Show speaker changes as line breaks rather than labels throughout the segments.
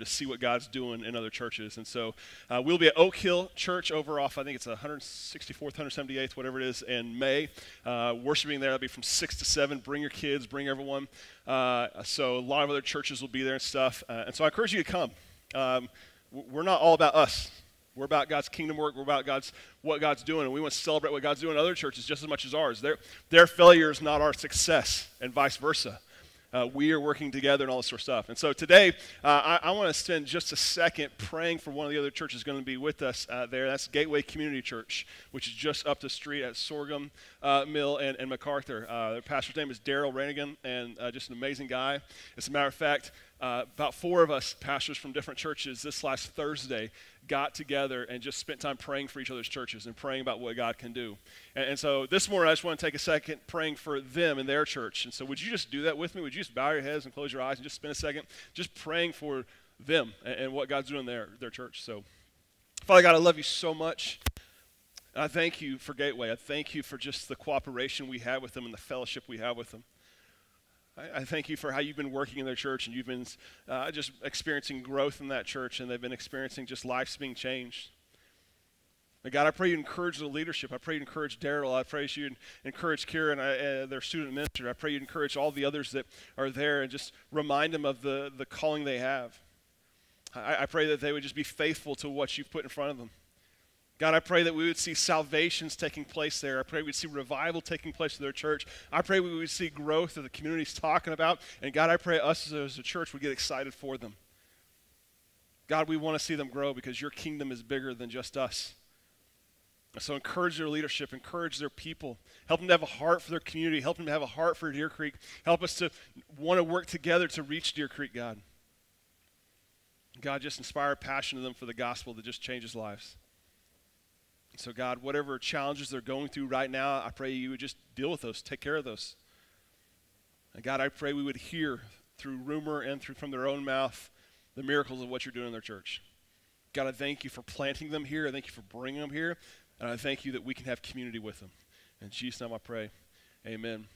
to see what God's doing in other churches. And so uh, we'll be at Oak Hill Church over off, I think it's 164th, 178th, whatever it is, in May. Uh, worshiping there, that'll be from 6 to 7. Bring your kids, bring everyone. Uh, so a lot of other churches will be there and stuff. Uh, and so I encourage you to come. Um, we're not all about us. We're about God's kingdom work. We're about God's what God's doing, and we want to celebrate what God's doing in other churches just as much as ours. Their, their failure is not our success, and vice versa uh, we are working together and all this sort of stuff. And so today, uh, I, I want to spend just a second praying for one of the other churches going to be with us uh, there. That's Gateway Community Church, which is just up the street at Sorghum uh, Mill and, and MacArthur. Uh, their pastor's name is Daryl Ranigan, and uh, just an amazing guy. As a matter of fact, Uh, about four of us, pastors from different churches, this last Thursday got together and just spent time praying for each other's churches and praying about what God can do. And, and, so this morning, I just want to take a second praying for them and their church. And so, would you just do that with me? Would you just bow your heads and close your eyes and just spend a second just praying for them and, and what God's doing in their, their church? So, Father God, I love you so much. I thank you for Gateway. I thank you for just the cooperation we have with them and the fellowship we have with them. I, thank you for how you've been working in their church and you've been uh, just experiencing growth in that church and they've been experiencing just lives being changed. And God, I pray you encourage the leadership. I pray you encourage Daryl. I pray you encourage Kira and uh, their student minister. I pray you encourage all the others that are there and just remind them of the, the calling they have. I, I pray that they would just be faithful to what you've put in front of them. God, I pray that we would see salvations taking place there. I pray we'd see revival taking place in their church. I pray we would see growth that the community's talking about. And God, I pray us as a church would get excited for them. God, we want to see them grow because your kingdom is bigger than just us. So encourage their leadership, encourage their people, help them to have a heart for their community, help them to have a heart for Deer Creek, help us to want to work together to reach Deer Creek, God. God, just inspire passion in them for the gospel that just changes lives. So, God, whatever challenges they're going through right now, I pray you would just deal with those, take care of those. And God, I pray we would hear through rumor and through from their own mouth the miracles of what you're doing in their church. God, I thank you for planting them here. I thank you for bringing them here. And I thank you that we can have community with them. In Jesus' name I pray. Amen.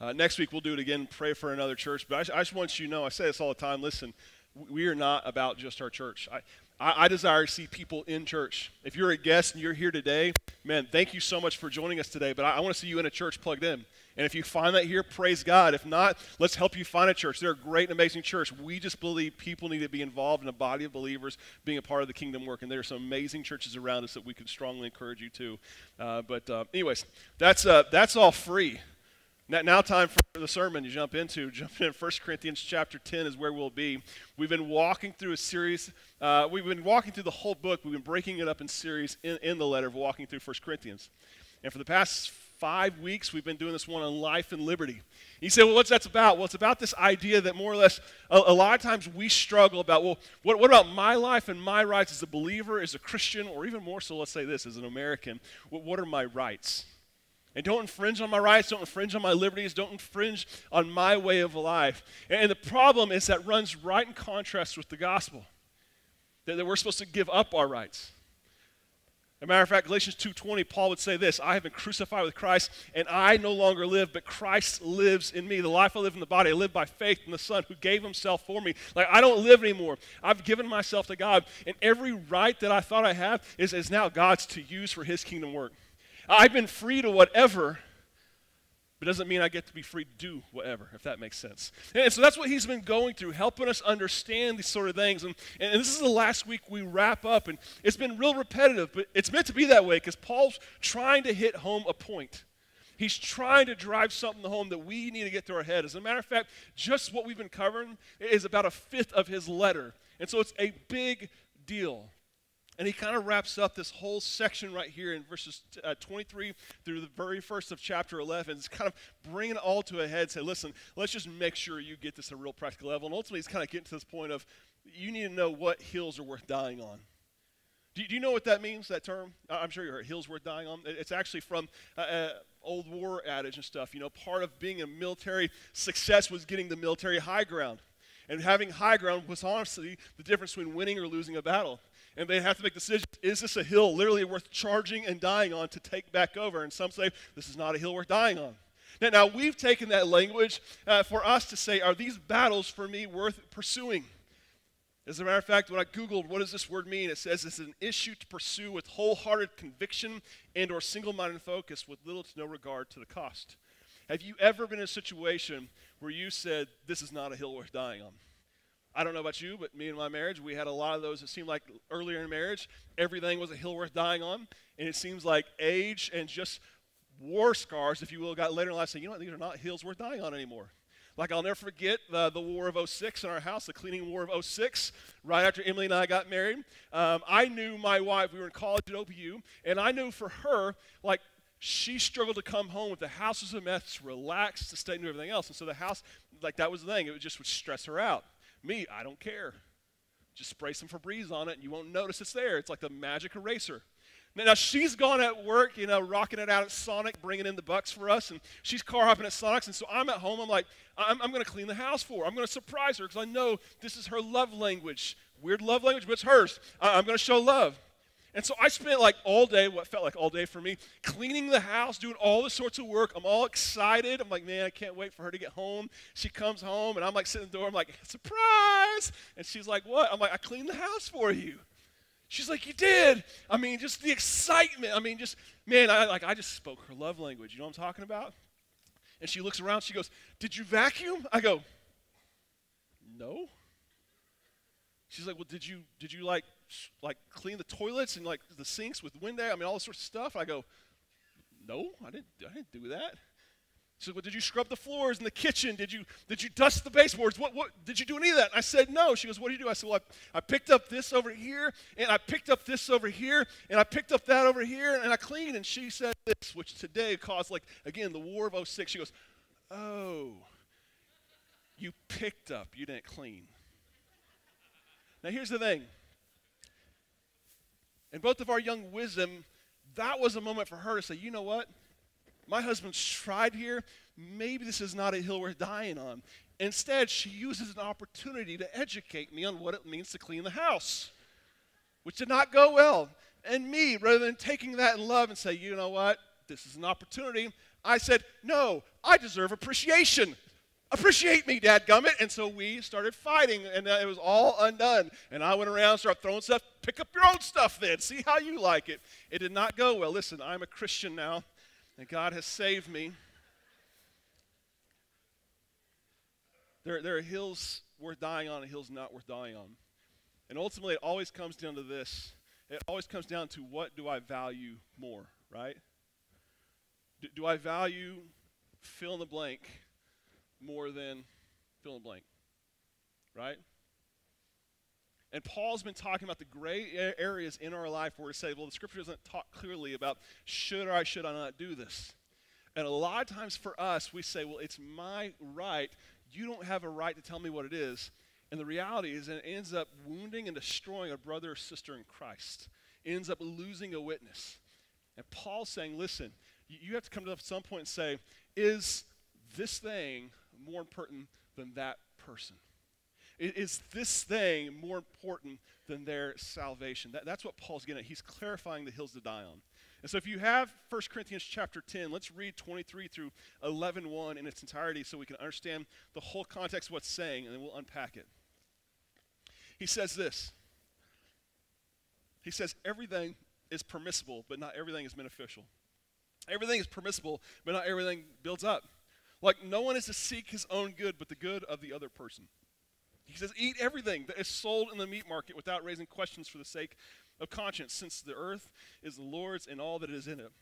Uh, next week we'll do it again, pray for another church. But I, I, just want you to know, I say this all the time, listen, we are not about just our church. I, I, I, desire to see people in church. If you're a guest and you're here today, man, thank you so much for joining us today. But I, I want to see you in a church plugged in. And if you find that here, praise God. If not, let's help you find a church. They're a great and amazing church. We just believe people need to be involved in a body of believers being a part of the kingdom work. And there are some amazing churches around us that we could strongly encourage you to. Uh, but, uh, anyways, that's, uh, that's all free. Now, time for the sermon to jump into. Jump in 1 Corinthians chapter 10 is where we'll be. We've been walking through a series. Uh, we've been walking through the whole book. We've been breaking it up in series in, in the letter of walking through 1 Corinthians. And for the past five weeks, we've been doing this one on life and liberty. You say, well, what's that about? Well, it's about this idea that more or less, a, a lot of times we struggle about, well, what, what, about my life and my rights as a believer, as a Christian, or even more so, let's say this, as an American? what, what are my rights? And don't infringe on my rights, don't infringe on my liberties, don't infringe on my way of life. And the problem is that runs right in contrast with the gospel. That, we're supposed to give up our rights. As a matter of fact, Galatians 2.20, Paul would say this, I have been crucified with Christ, and I no longer live, but Christ lives in me. The life I live in the body, I live by faith in the Son who gave himself for me. Like, I don't live anymore. I've given myself to God, and every right that I thought I have is, is now God's to use for his kingdom work. I've been free to whatever, but doesn't mean I get to be free to do whatever, if that makes sense. And so that's what he's been going through, helping us understand these sort of things. And, and this is the last week we wrap up, and it's been real repetitive, but it's meant to be that way because Paul's trying to hit home a point. He's trying to drive something home that we need to get through our head. As a matter of fact, just what we've been covering is about a fifth of his letter. And so it's a big deal. And he kind of wraps up this whole section right here in verses uh, 23 through the very first of chapter 11. It's kind of bringing it all to a head, say, listen, let's just make sure you get this at a real practical level. And ultimately, he's kind of getting to this point of you need to know what hills are worth dying on. Do, do you know what that means, that term? I'm sure you heard hills worth dying on. It's actually from uh, uh, old war adage and stuff. You know, part of being a military success was getting the military high ground. And having high ground was honestly the difference between winning or losing a battle and they have to make decisions. Is this a hill literally worth charging and dying on to take back over? And some say this is not a hill worth dying on. Now, now we've taken that language uh, for us to say, are these battles for me worth pursuing? As a matter of fact, when I Googled what does this word mean, it says it's an issue to pursue with wholehearted conviction and or single-minded focus with little to no regard to the cost. Have you ever been in a situation where you said, this is not a hill worth dying on? I don't know about you, but me and my marriage, we had a lot of those. It seemed like earlier in marriage, everything was a hill worth dying on. And it seems like age and just war scars, if you will, got later in life saying, you know what, these are not hills worth dying on anymore. Like, I'll never forget the, the War of 06 in our house, the cleaning war of 06, right after Emily and I got married. Um, I knew my wife, we were in college at OPU, and I knew for her, like, she struggled to come home with the house was a mess, relax, to stay and everything else. And so the house, like, that was the thing. It just would stress her out. Me, I don't care. Just spray some Febreze on it, and you won't notice it's there. It's like the magic eraser. Now, she's gone at work, you know, rocking it out at Sonic, bringing in the bucks for us, and she's car hopping at Sonic's. And so I'm at home. I'm like, I'm, I'm going to clean the house for her. I'm going to surprise her because I know this is her love language. Weird love language, but it's hers. I, I'm going to show love. And so I spent like all day, what felt like all day for me, cleaning the house, doing all the sorts of work. I'm all excited. I'm like, man, I can't wait for her to get home. She comes home, and I'm like sitting in the door. I'm like, surprise! And she's like, what? I'm like, I cleaned the house for you. She's like, You did. I mean, just the excitement. I mean, just, man, I, like, I just spoke her love language. You know what I'm talking about? And she looks around. She goes, Did you vacuum? I go, No. She's like, Well, did you, did you like, like clean the toilets and like the sinks with window? I mean, all sorts of stuff. I go, No, I didn't, I didn't do that. She said, Well, did you scrub the floors in the kitchen? Did you, did you dust the baseboards? What, what, did you do any of that? And I said, No. She goes, What did you do? I said, Well, I, I picked up this over here, and I picked up this over here, and I picked up that over here, and I cleaned. And she said this, which today caused, like, again, the War of 06. She goes, Oh, you picked up, you didn't clean. Now, here's the thing. In both of our young wisdom, that was a moment for her to say, You know what? My husband's tried here. Maybe this is not a hill worth dying on. Instead, she uses an opportunity to educate me on what it means to clean the house, which did not go well. And me, rather than taking that in love and say, you know what, this is an opportunity, I said, no, I deserve appreciation. Appreciate me, Dad Gummit. And so we started fighting, and uh, it was all undone. And I went around, started throwing stuff. Pick up your own stuff then. See how you like it. It did not go well. Listen, I'm a Christian now and God has saved me. There, there are hills worth dying on and hills not worth dying on. And ultimately, it always comes down to this. It always comes down to what do I value more, right? Do, do I value fill in the blank more than fill in blank, right? And Paul's been talking about the gray areas in our life where we say, well, the scripture doesn't talk clearly about should I should I not do this. And a lot of times for us, we say, well, it's my right. You don't have a right to tell me what it is. And the reality is, it ends up wounding and destroying a brother or sister in Christ. It ends up losing a witness. And Paul's saying, listen, you have to come to some point and say, is this thing more important than that person? Is this thing more important than their salvation? That, that's what Paul's getting at. He's clarifying the hills to die on. And so if you have 1 Corinthians chapter 10, let's read 23 through 11, 1 in its entirety so we can understand the whole context of what's saying, and then we'll unpack it. He says this. He says, everything is permissible, but not everything is beneficial. Everything is permissible, but not everything builds up. Like no one is to seek his own good, but the good of the other person. He says, Eat everything that is sold in the meat market without raising questions for the sake of conscience, since the earth is the Lord's and all that is in it.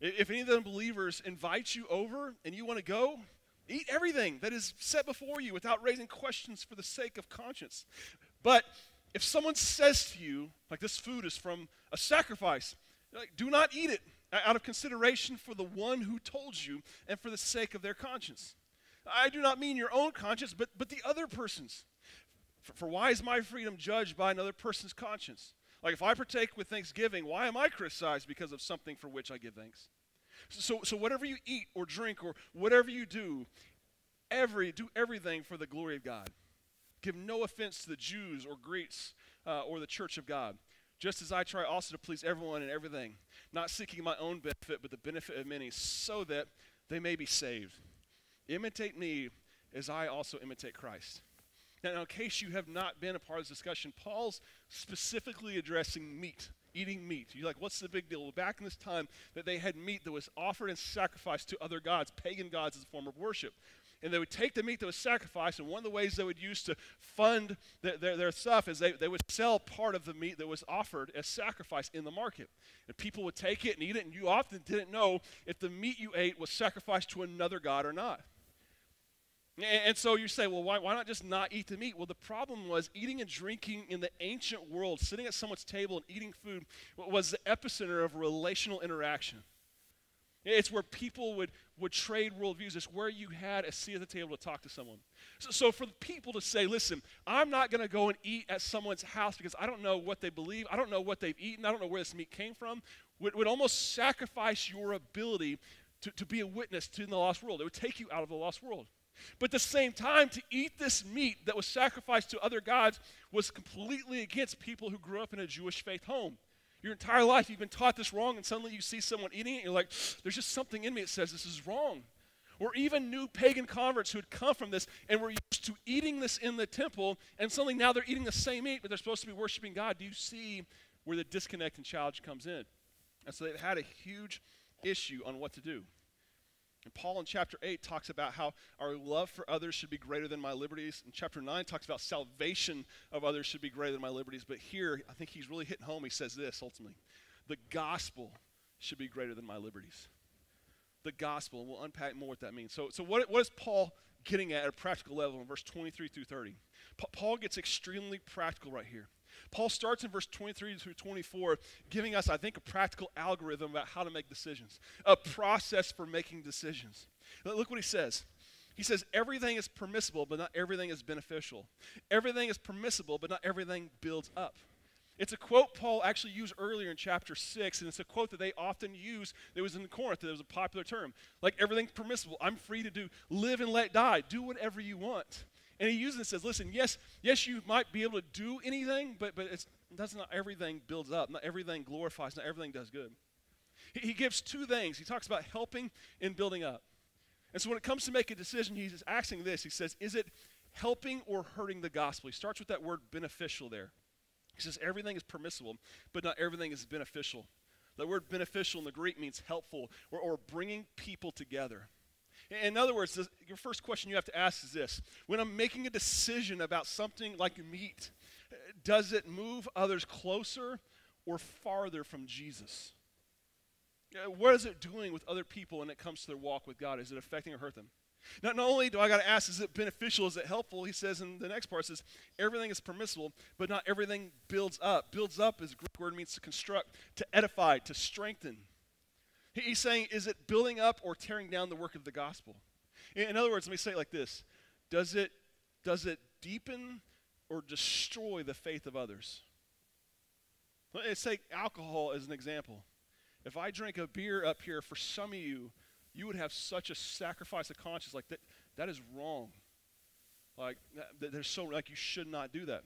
If any of the believers invite you over and you want to go, eat everything that is set before you without raising questions for the sake of conscience. But if someone says to you, like this food is from a sacrifice, like, do not eat it out of consideration for the one who told you and for the sake of their conscience. I do not mean your own conscience, but, but the other person's. For, for why is my freedom judged by another person's conscience? Like if I partake with thanksgiving, why am I criticized because of something for which I give thanks? So, so whatever you eat or drink or whatever you do, every do everything for the glory of God. Give no offense to the Jews or Greeks uh, or the church of God, just as I try also to please everyone in everything, not seeking my own benefit, but the benefit of many, so that they may be saved. Imitate me as I also imitate Christ. Now, in case you have not been a part of this discussion, Paul's specifically addressing meat, eating meat. You're like, what's the big deal? Well, back in this time, that they had meat that was offered and sacrificed to other gods, pagan gods, as a form of worship. And they would take the meat that was sacrificed, and one of the ways they would use to fund their, their, their stuff is they, they would sell part of the meat that was offered as sacrifice in the market. And people would take it and eat it, and you often didn't know if the meat you ate was sacrificed to another god or not. And so you say, well, why, why not just not eat the meat? Well, the problem was eating and drinking in the ancient world, sitting at someone's table and eating food, was the epicenter of relational interaction. It's where people would, would trade worldviews. It's where you had a seat at the table to talk to someone. So, so for the people to say, listen, I'm not going to go and eat at someone's house because I don't know what they believe, I don't know what they've eaten, I don't know where this meat came from, would, would almost sacrifice your ability to, to be a witness to the lost world. It would take you out of the lost world. But at the same time, to eat this meat that was sacrificed to other gods was completely against people who grew up in a Jewish faith home. Your entire life, you've been taught this wrong, and suddenly you see someone eating it, and you're like, there's just something in me that says this is wrong. Or even new pagan converts who had come from this and were used to eating this in the temple, and suddenly now they're eating the same meat, but they're supposed to be worshiping God. Do you see where the disconnect and challenge comes in? And so they've had a huge issue on what to do. And Paul in chapter 8 talks about how our love for others should be greater than my liberties. And chapter 9 talks about salvation of others should be greater than my liberties. But here, I think he's really hitting home. He says this ultimately the gospel should be greater than my liberties. The gospel, and we'll unpack more what that means. So, so what, what is Paul getting at at a practical level in verse 23 through 30? Pa- Paul gets extremely practical right here. Paul starts in verse 23 through 24, giving us, I think, a practical algorithm about how to make decisions, a process for making decisions. Look what he says. He says, Everything is permissible, but not everything is beneficial. Everything is permissible, but not everything builds up. It's a quote Paul actually used earlier in chapter 6, and it's a quote that they often use that was in Corinth, that was a popular term. Like everything's permissible. I'm free to do, live and let die. Do whatever you want. And he uses it says, listen, yes, yes, you might be able to do anything, but, but it's, that's not everything builds up. Not everything glorifies. Not everything does good. He, he gives two things. He talks about helping and building up. And so when it comes to make a decision, he's asking this. He says, is it helping or hurting the gospel? He starts with that word beneficial there. He says everything is permissible, but not everything is beneficial. The word beneficial in the Greek means helpful or, or bringing people together. In other words, your first question you have to ask is this When I'm making a decision about something like meat, does it move others closer or farther from Jesus? Uh, what is it doing with other people when it comes to their walk with God? Is it affecting or hurt them? Not, not only do I got to ask, is it beneficial? Is it helpful? He says in the next part, says, everything is permissible, but not everything builds up. Builds up is a Greek word means to construct, to edify, to strengthen. He's saying, is it building up or tearing down the work of the gospel? In other words, let me say it like this Does it, does it deepen or destroy the faith of others? Let's take alcohol as an example. If I drink a beer up here, for some of you, you would have such a sacrifice of conscience. Like, that, that is wrong. Like, that, there's so, like, you should not do that.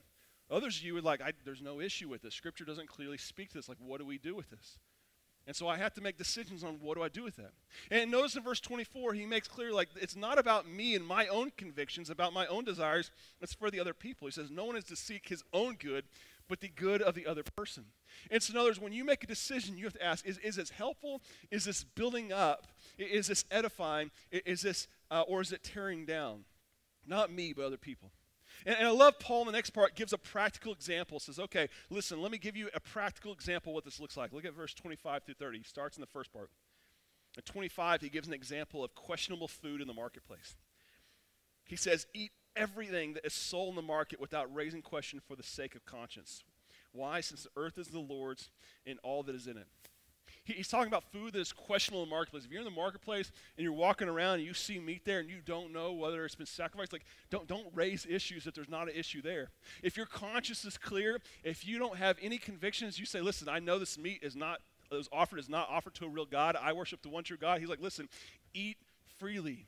Others of you would like, there's no issue with this. Scripture doesn't clearly speak to this. Like, what do we do with this? And so I have to make decisions on what do I do with that. And notice in verse 24, he makes clear like it's not about me and my own convictions, about my own desires. It's for the other people. He says, No one is to seek his own good, but the good of the other person. And so, in other words, when you make a decision, you have to ask is, is this helpful? Is this building up? Is this edifying? Is this, uh, or is it tearing down? Not me, but other people. And, and, I love Paul in the next part gives a practical example. Says, okay, listen, let me give you a practical example what this looks like. Look at verse 25 through 30. He starts in the first part. At 25, he gives an example of questionable food in the marketplace. He says, eat everything that is sold in the market without raising question for the sake of conscience. Why? Since the earth is the Lord's and all that is in it. He's talking about food that is questionable in the marketplace. If you're in the marketplace and you're walking around and you see meat there and you don't know whether it's been sacrificed, like don't, don't raise issues if there's not an issue there. If your conscience is clear, if you don't have any convictions, you say, listen, I know this meat is not, it was offered is not offered to a real God. I worship the one true God. He's like, listen, eat freely.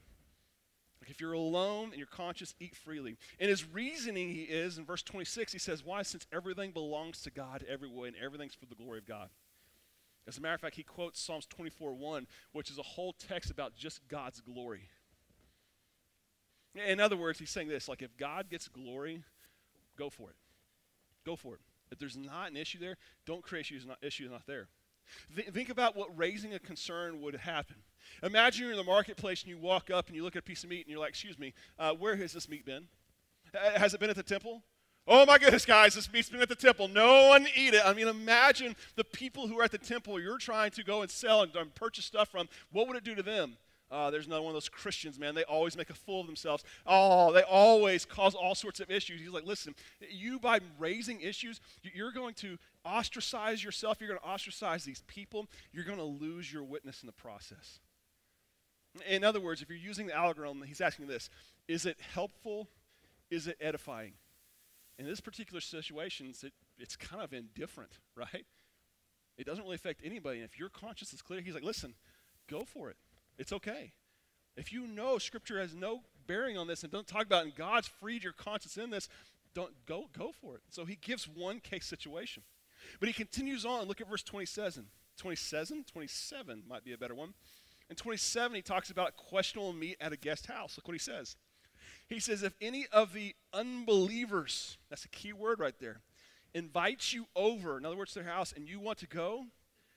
Like if you're alone and you're conscious, eat freely. And his reasoning he is in verse 26, he says, Why? Since everything belongs to God every way and everything's for the glory of God. As a matter of fact, he quotes Psalms 24 1, which is a whole text about just God's glory. In other words, he's saying this like, if God gets glory, go for it. Go for it. If there's not an issue there, don't create issues not, issues not there. Th- think about what raising a concern would happen. Imagine you're in the marketplace and you walk up and you look at a piece of meat and you're like, excuse me, uh, where has this meat been? Uh, has it been at the temple? Oh my goodness, guys, this meat's been at the temple. No one eat it. I mean, imagine the people who are at the temple you're trying to go and sell and, purchase stuff from. What would it do to them? Uh, there's another one of those Christians, man. They always make a fool of themselves. Oh, they always cause all sorts of issues. He's like, listen, you by raising issues, you're going to ostracize yourself. You're going to ostracize these people. You're going to lose your witness in the process. In other words, if you're using the algorithm, he's asking this is it helpful? Is it edifying? In this particular situation, it, it's kind of indifferent, right? It doesn't really affect anybody. And if your conscience is clear, he's like, listen, go for it. It's okay. If you know Scripture has no bearing on this and don't talk about it, and God's freed your conscience in this, don't go go for it. So he gives one case situation. But he continues on. Look at verse 27. 27? 27 might be a better one. In 27, he talks about questionable meat at a guest house. Look what he says. He says, if any of the unbelievers, that's a key word right there, invites you over, in other words, their house, and you want to go,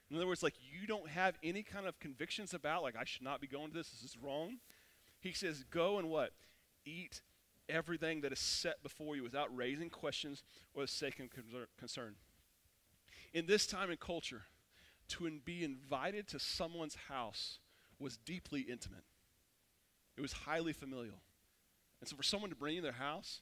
in other words, like you don't have any kind of convictions about, like, I should not be going to this, this is wrong. He says, go and what? Eat everything that is set before you without raising questions or the sake of concern. In this time and culture, to be invited to someone's house was deeply intimate. It was highly familial. And so for someone to bring you their house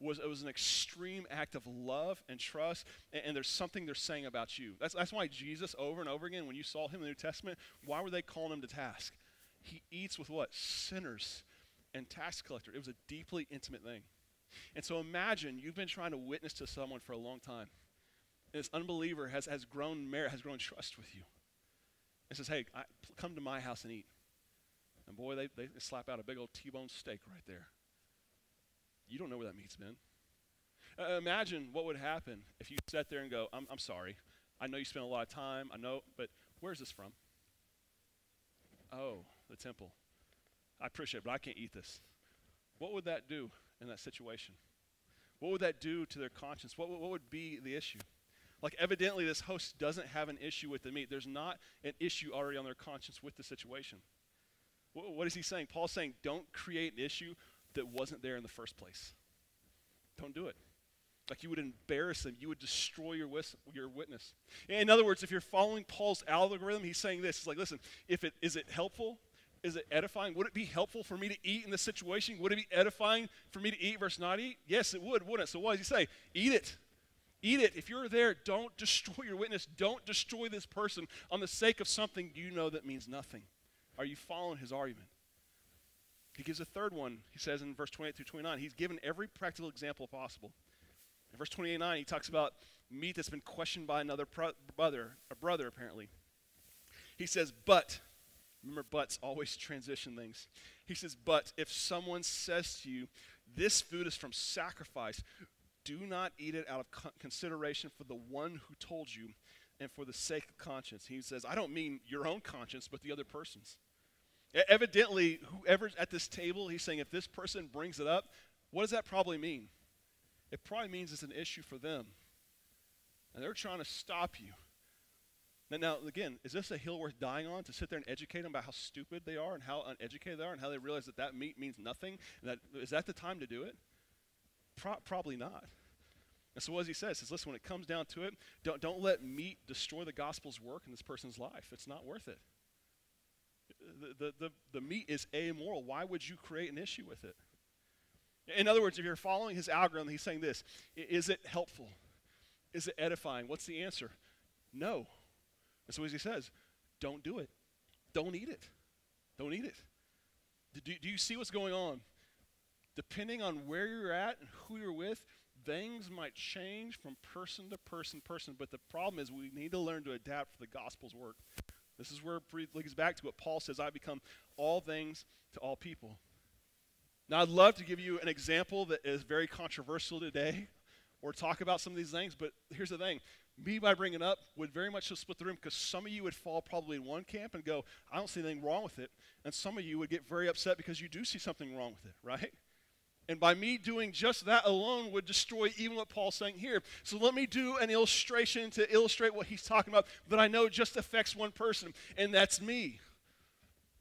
was it was an extreme act of love and trust, and, and, there's something they're saying about you. That's, that's why Jesus, over and over again, when you saw him in the New Testament, why were they calling him to task? He eats with what? Sinners and tax collector. It was a deeply intimate thing. And so imagine you've been trying to witness to someone for a long time. And this unbeliever has, has grown merit, has grown trust with you. And says, hey, I, come to my house and eat. And boy, they, they slap out a big old T-bone steak right there. You don't know where that meat's been. Uh, imagine what would happen if you sat there and go, I'm, I'm sorry. I know you spent a lot of time. I know, but where's this from? Oh, the temple. I appreciate it, but I can't eat this. What would that do in that situation? What would that do to their conscience? What, what would be the issue? Like, evidently, this host doesn't have an issue with the meat. There's not an issue already on their conscience with the situation. What, what is he saying? Paul's saying, don't create an issue that wasn't there in the first place. Don't do it. Like you would embarrass them, you would destroy your, wis- your witness. In other words, if you're following Paul's algorithm, he's saying this. It's like, listen, if it is it helpful? Is it edifying? Would it be helpful for me to eat in this situation? Would it be edifying for me to eat versus not eat? Yes, it would, wouldn't it? So what does he say? Eat it. Eat it. If you're there, don't destroy your witness. Don't destroy this person on the sake of something you know that means nothing. Are you following his argument? He gives a third one. He says in verse 28 through 29, he's given every practical example possible. In verse 28 he talks about meat that's been questioned by another pro- brother, a brother apparently. He says, but, remember, buts always transition things. He says, but if someone says to you, this food is from sacrifice, do not eat it out of consideration for the one who told you and for the sake of conscience. He says, I don't mean your own conscience, but the other person's. Evidently, whoever's at this table, he's saying if this person brings it up, what does that probably mean? It probably means it's an issue for them. And they're trying to stop you. Now, again, is this a hill worth dying on to sit there and educate them about how stupid they are and how uneducated they are and how they realize that that meat means nothing? That, is that the time to do it? Pro- probably not. And so what does he say? He says, listen, when it comes down to it, don't, don't let meat destroy the gospel's work in this person's life. It's not worth it the, the, the meat is amoral. Why would you create an issue with it? In other words, if you're following his algorithm, he's saying this Is it helpful? Is it edifying? What's the answer? No. And so as he says, don't do it. Don't eat it. Don't eat it. Do, do you see what's going on? Depending on where you're at and who you're with, things might change from person to person, person. But the problem is we need to learn to adapt for the gospel's work. This is where it leads back to what Paul says I become all things to all people. Now, I'd love to give you an example that is very controversial today, or talk about some of these things. But here's the thing me by bringing up would very much split the room because some of you would fall probably in one camp and go, I don't see anything wrong with it. And some of you would get very upset because you do see something wrong with it, right? And by me doing just that alone would destroy even what Paul's saying here. So let me do an illustration to illustrate what he's talking about that I know just affects one person, and that's me.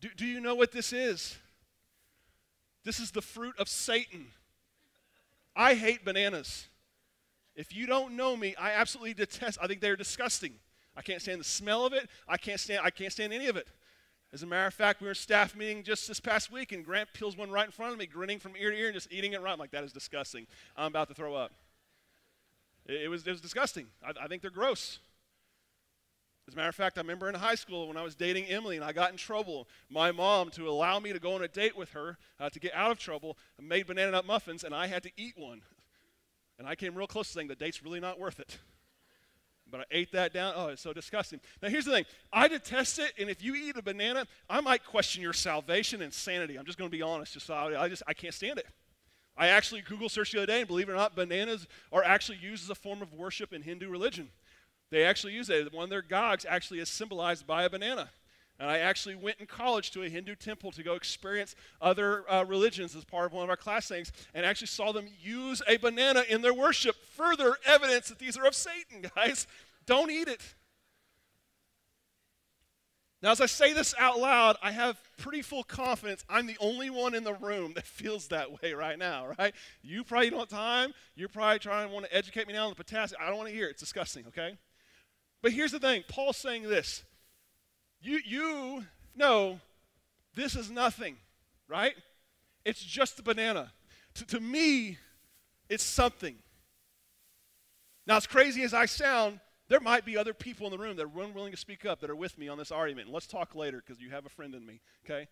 Do, do you know what this is? This is the fruit of Satan. I hate bananas. If you don't know me, I absolutely detest. I think they're disgusting. I can't stand the smell of it. I can't stand. I can't stand any of it. As a matter of fact, we were in staff meeting just this past week, and Grant peels one right in front of me, grinning from ear to ear and just eating it right. I'm like, that is disgusting. I'm about to throw up. It, it was, it was disgusting. I, I think they're gross. As a matter of fact, I remember in high school when I was dating Emily and I got in trouble, my mom, to allow me to go on a date with her uh, to get out of trouble, made banana nut muffins, and I had to eat one. And I came real close to saying the date's really not worth it. But I ate that down. Oh, it's so disgusting. Now, here's the thing I detest it, and if you eat a banana, I might question your salvation and sanity. I'm just going to be honest. Just, I, I just I can't stand it. I actually Google searched the other day, and believe it or not, bananas are actually used as a form of worship in Hindu religion. They actually use it. One of their gods actually is symbolized by a banana. And I actually went in college to a Hindu temple to go experience other uh, religions as part of one of our class things and actually saw them use a banana in their worship. Further evidence that these are of Satan, guys. Don't eat it. Now, as I say this out loud, I have pretty full confidence I'm the only one in the room that feels that way right now, right? You probably don't have time. You're probably trying to want to educate me now on the potassium. I don't want to hear it. It's disgusting, okay? But here's the thing Paul's saying this you, you know this is nothing, right? It's just a banana. To, to me, it's something. Now, as crazy as I sound, there might be other people in the room that are unwilling to speak up that are with me on this argument. And let's talk later because you have a friend in me, okay?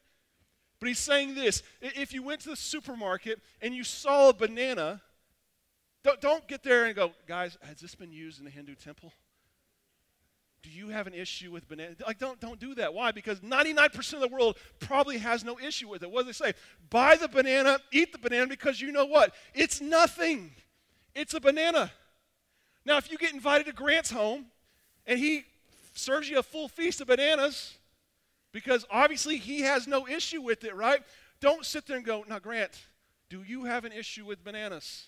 But he's saying this if you went to the supermarket and you saw a banana, don't, don't get there and go, guys, has this been used in the Hindu temple? Do you have an issue with banana? Like, don't, don't do that. Why? Because 99% of the world probably has no issue with it. What do they say? Buy the banana, eat the banana, because you know what? It's nothing. It's a banana. Now, if you get invited to Grant's home and he serves you a full feast of bananas, because obviously he has no issue with it, right? Don't sit there and go, now, Grant, do you have an issue with bananas?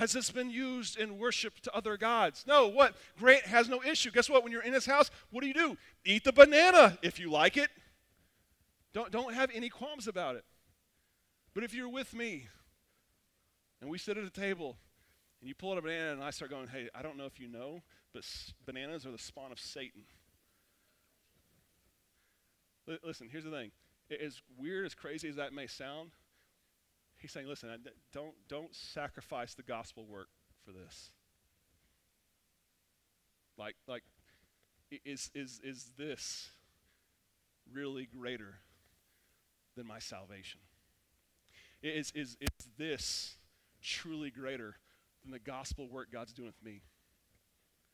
Has this been used in worship to other gods? No, what? Grant has no issue. Guess what? When you're in his house, what do you do? Eat the banana if you like it. Don't, don't have any qualms about it. But if you're with me and we sit at a table and you pull out a banana and I start going, hey, I don't know if you know, but bananas are the spawn of Satan. L- listen, here's the thing. As weird, as crazy as that may sound, He's saying, listen, don't, don't sacrifice the gospel work for this. Like, like is, is, is this really greater than my salvation? Is, is, is this truly greater than the gospel work God's doing with me?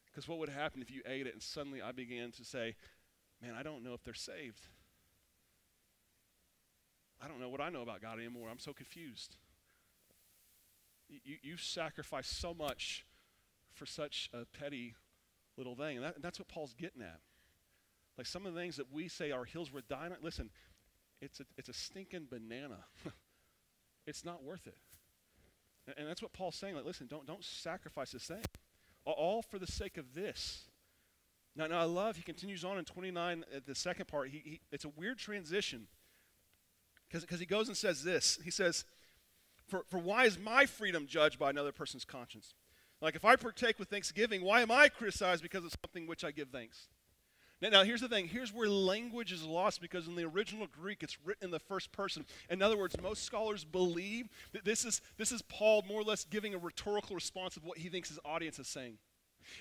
Because what would happen if you ate it and suddenly I began to say, man, I don't know if they're saved? I don't know what I know about God anymore. I'm so confused. You, you sacrifice so much for such a petty little thing. And, that, and that's what Paul's getting at. Like some of the things that we say our hills were dying. Listen, it's a, it's a stinking banana. it's not worth it. And, and that's what Paul's saying. Like, listen, don't, don't sacrifice this thing. All for the sake of this. Now, now I love, he continues on in 29, at the second part. He, he, it's a weird transition because he goes and says this. He says, for, for why is my freedom judged by another person's conscience? Like if I partake with thanksgiving, why am I criticized because of something which I give thanks? Now, now, here's the thing. Here's where language is lost because in the original Greek, it's written in the first person. In other words, most scholars believe that this is, this is Paul more or less giving a rhetorical response of what he thinks his audience is saying.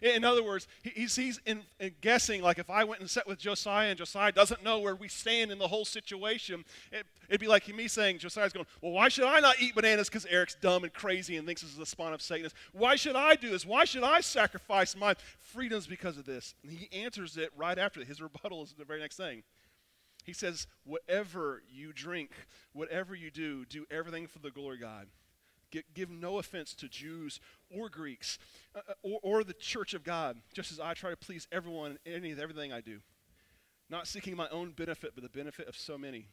In other words, he's, he's in, in guessing, like if I went and sat with Josiah and Josiah doesn't know where we stand in the whole situation, it, would be like me saying, Josiah's going, Well, why should I not eat bananas because Eric's dumb and crazy and thinks this is the spawn of Satan? Why should I do this? Why should I sacrifice my freedoms because of this? And he answers it right after. His rebuttal is the very next thing. He says, Whatever you drink, whatever you do, do everything for the glory of God. give no offense to Jews or Greeks uh, uh, or, or the church of God, just as I try to please everyone in any, everything I do. Not seeking my own benefit, but the benefit of so many,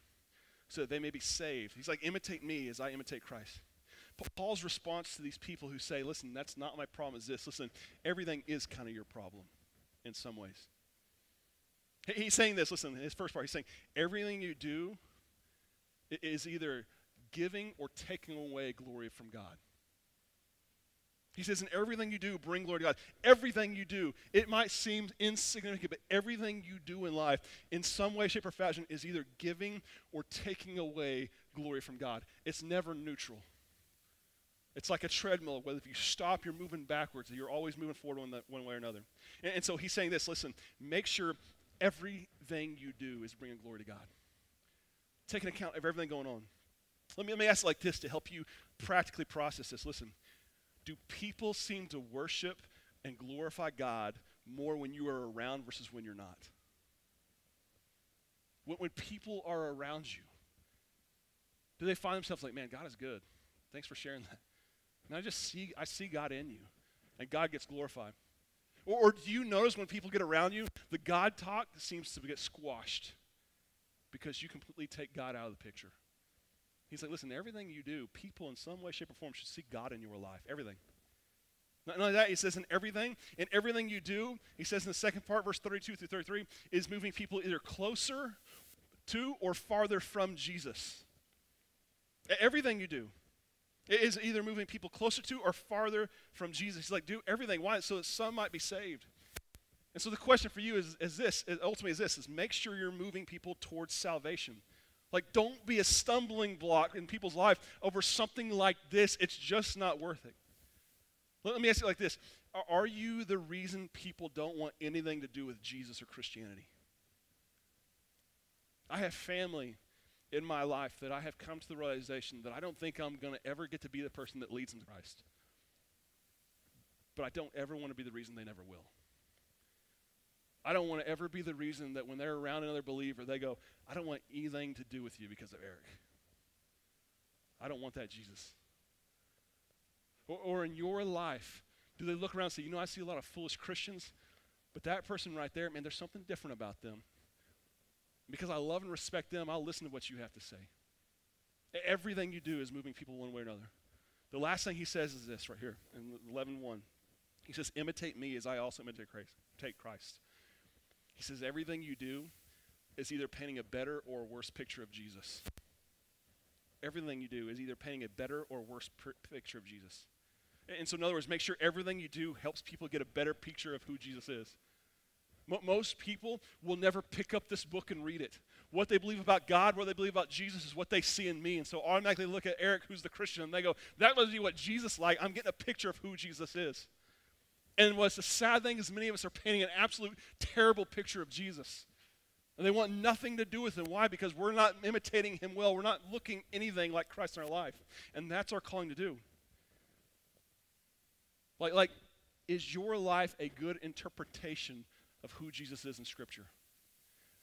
so that they may be saved. He's like, imitate me as I imitate Christ. Paul's response to these people who say, listen, that's not my problem, is this. Listen, everything is kind of your problem in some ways. He's saying this, listen, his first part, he's saying, everything you do is either giving or taking away glory from God. He says, in everything you do, bring glory to God. Everything you do, it might seem insignificant, but everything you do in life, in some way, shape, or fashion, is either giving or taking away glory from God. It's never neutral. It's like a treadmill, whether if you stop, you're moving backwards. You're always moving forward one, one way or another. And, and so he's saying this listen, make sure everything you do is bringing glory to God. Take an account of everything going on. Let me, let me ask like this to help you practically process this. Listen, do people seem to worship and glorify God more when you are around versus when you're not? When, when people are around you, do they find themselves like, man, God is good. Thanks for sharing that. And I just see, I see God in you, and God gets glorified. Or, or do you notice when people get around you, the God talk seems to get squashed because you completely take God out of the picture? He's like, listen, everything you do, people in some way, shape, or form should see God in your life. Everything. Not only that, he says in everything, in everything you do, he says in the second part, verse 32 through 33, is moving people either closer to or farther from Jesus. Everything you do is either moving people closer to or farther from Jesus. He's like, do everything. Why? So that some might be saved. And so the question for you is, is this, ultimately is this, is make sure you're moving people towards salvation. Like, don't be a stumbling block in people's life over something like this. It's just not worth it. Let me ask you like this Are you the reason people don't want anything to do with Jesus or Christianity? I have family in my life that I have come to the realization that I don't think I'm going to ever get to be the person that leads them to Christ. But I don't ever want to be the reason they never will. I don't want to ever be the reason that when they're around another believer, they go, I don't want anything to do with you because of Eric. I don't want that, Jesus. Or, or in your life, do they look around and say, you know, I see a lot of foolish Christians, but that person right there, man, there's something different about them. Because I love and respect them, I'll listen to what you have to say. Everything you do is moving people one way or another. The last thing he says is this right here in 11.1. He says, imitate me as I also imitate Christ. Take Christ. He says, everything you do is either painting a better or worse picture of Jesus. Everything you do is either painting a better or worse picture of Jesus. And so, in other words, make sure everything you do helps people get a better picture of who Jesus is. Most people will never pick up this book and read it. What they believe about God, what they believe about Jesus is what they see in me. And so automatically look at Eric, who's the Christian, and they go, that must be what Jesus like. I'm getting a picture of who Jesus is. And what's the sad thing is many of us are painting an absolute terrible picture of Jesus. And they want nothing to do with him. Why? Because we're not imitating him well. We're not looking anything like Christ in our life. And that's our calling to do. Like, like is your life a good interpretation of who Jesus is in Scripture?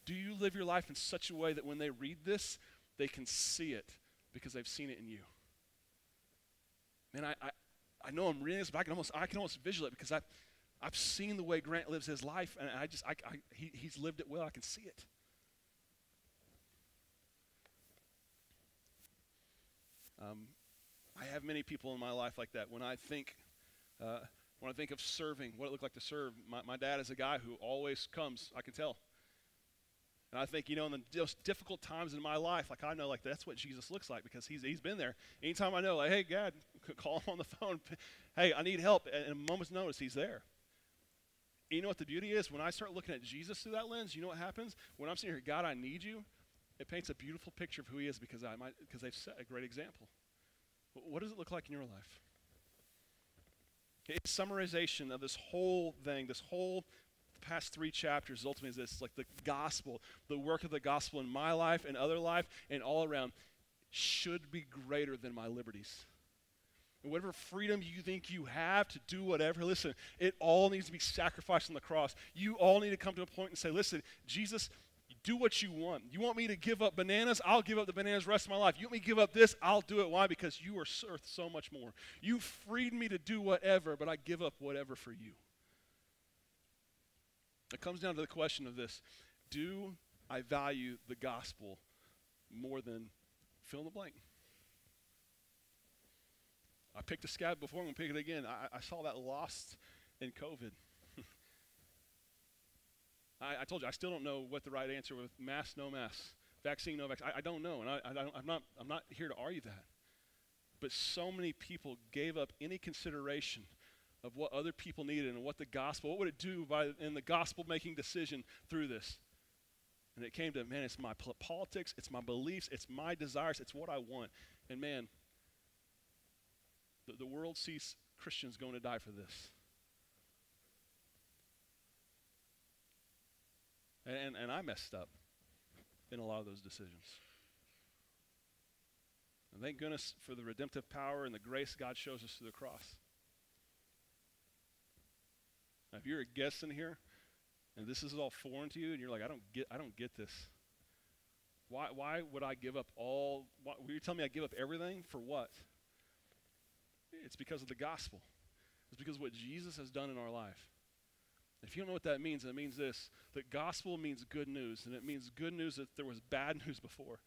Do you live your life in such a way that when they read this, they can see it because they've seen it in you? Man, I, I, I know I'm reading this, but I can almost, I can almost visualize it because I, I've seen the way Grant lives his life, and I just, I, I, he, he's lived it well. I can see it. Um, I have many people in my life like that. When I think, uh, when I think of serving, what it looked like to serve, my, my dad is a guy who always comes. I can tell. And I think, you know, in the most difficult times in my life, like I know, like that's what Jesus looks like because he's, he's been there. Anytime I know, like, hey, God, call him on the phone. hey, I need help. And in a moment's notice, he's there. And you know what the beauty is? When I start looking at Jesus through that lens, you know what happens? When I'm sitting here, God, I need you, it paints a beautiful picture of who he is because, I might, because they've set a great example. What does it look like in your life? A summarization of this whole thing, this whole past three chapters ultimately is this like the gospel, the work of the gospel in my life and other life and all around should be greater than my liberties. And whatever freedom you think you have to do whatever, listen, it all needs to be sacrificed on the cross. You all need to come to a point and say, listen, Jesus, do what you want. You want me to give up bananas? I'll give up the bananas the rest of my life. You want me to give up this? I'll do it. Why? Because you are worth so much more. You freed me to do whatever, but I give up whatever for you. It comes down to the question of this Do I value the gospel more than fill in the blank? I picked a scab before, I'm going to pick it again. I, I saw that lost in COVID. I, I, told you, I still don't know what the right answer with mask, no mask, vaccine, no vaccine. I, I don't know, and I, am not, I'm not here to argue that. But so many people gave up any consideration of what other people needed and what the gospel, what would it do by in the gospel making decision through this? And it came to, man, it's my politics, it's my beliefs, it's my desires, it's what I want. And man, the, world sees Christians going to die for this. And, and I messed up in a lot of those decisions. And thank goodness for the redemptive power and the grace God shows us through the cross. Now, if you're a guest in here and this is all foreign to you and you're like, I don't get, I don't get this. Why, why would I give up all? Why, you're telling me I give up everything for what? It's because of the gospel. It's because of what Jesus has done in our life. If you don't know what that means, it means this that gospel means good news, and it means good news that there was bad news before.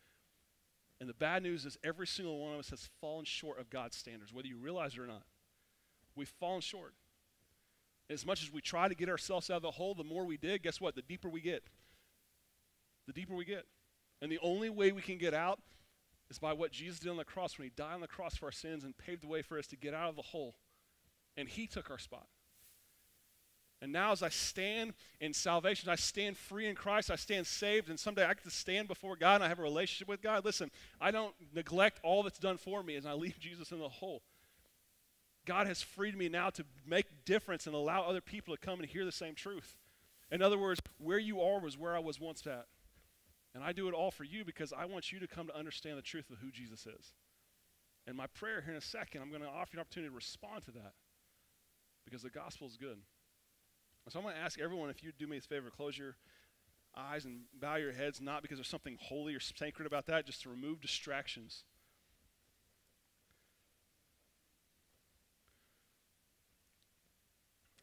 And the bad news is every single one of us has fallen short of God's standards, whether you realize it or not. We've fallen short. As much as we try to get ourselves out of the hole, the more we dig, guess what? The deeper we get. The deeper we get. And the only way we can get out is by what Jesus did on the cross when he died on the cross for our sins and paved the way for us to get out of the hole. And he took our spot. And now, as I stand in salvation, I stand free in Christ, I stand saved, and someday I get to stand before God and I have a relationship with God. Listen, I don't neglect all that's done for me as I leave Jesus in the hole. God has freed me now to make difference and allow other people to come and hear the same truth. In other words, where you are was where I was once at. And I do it all for you because I want you to come to understand the truth of who Jesus is. And my prayer here in a second, I'm going to offer you an opportunity to respond to that because the gospel is good. So I'm going to ask everyone if you'd do me a favor, close your eyes and bow your heads, not because there's something holy or sacred about that, just to remove distractions.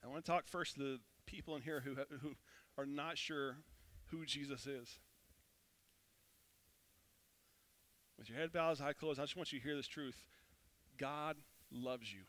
I want to talk first to the people in here who, who are not sure who Jesus is. With your head bowed, eyes closed, I just want you to hear this truth. God loves you.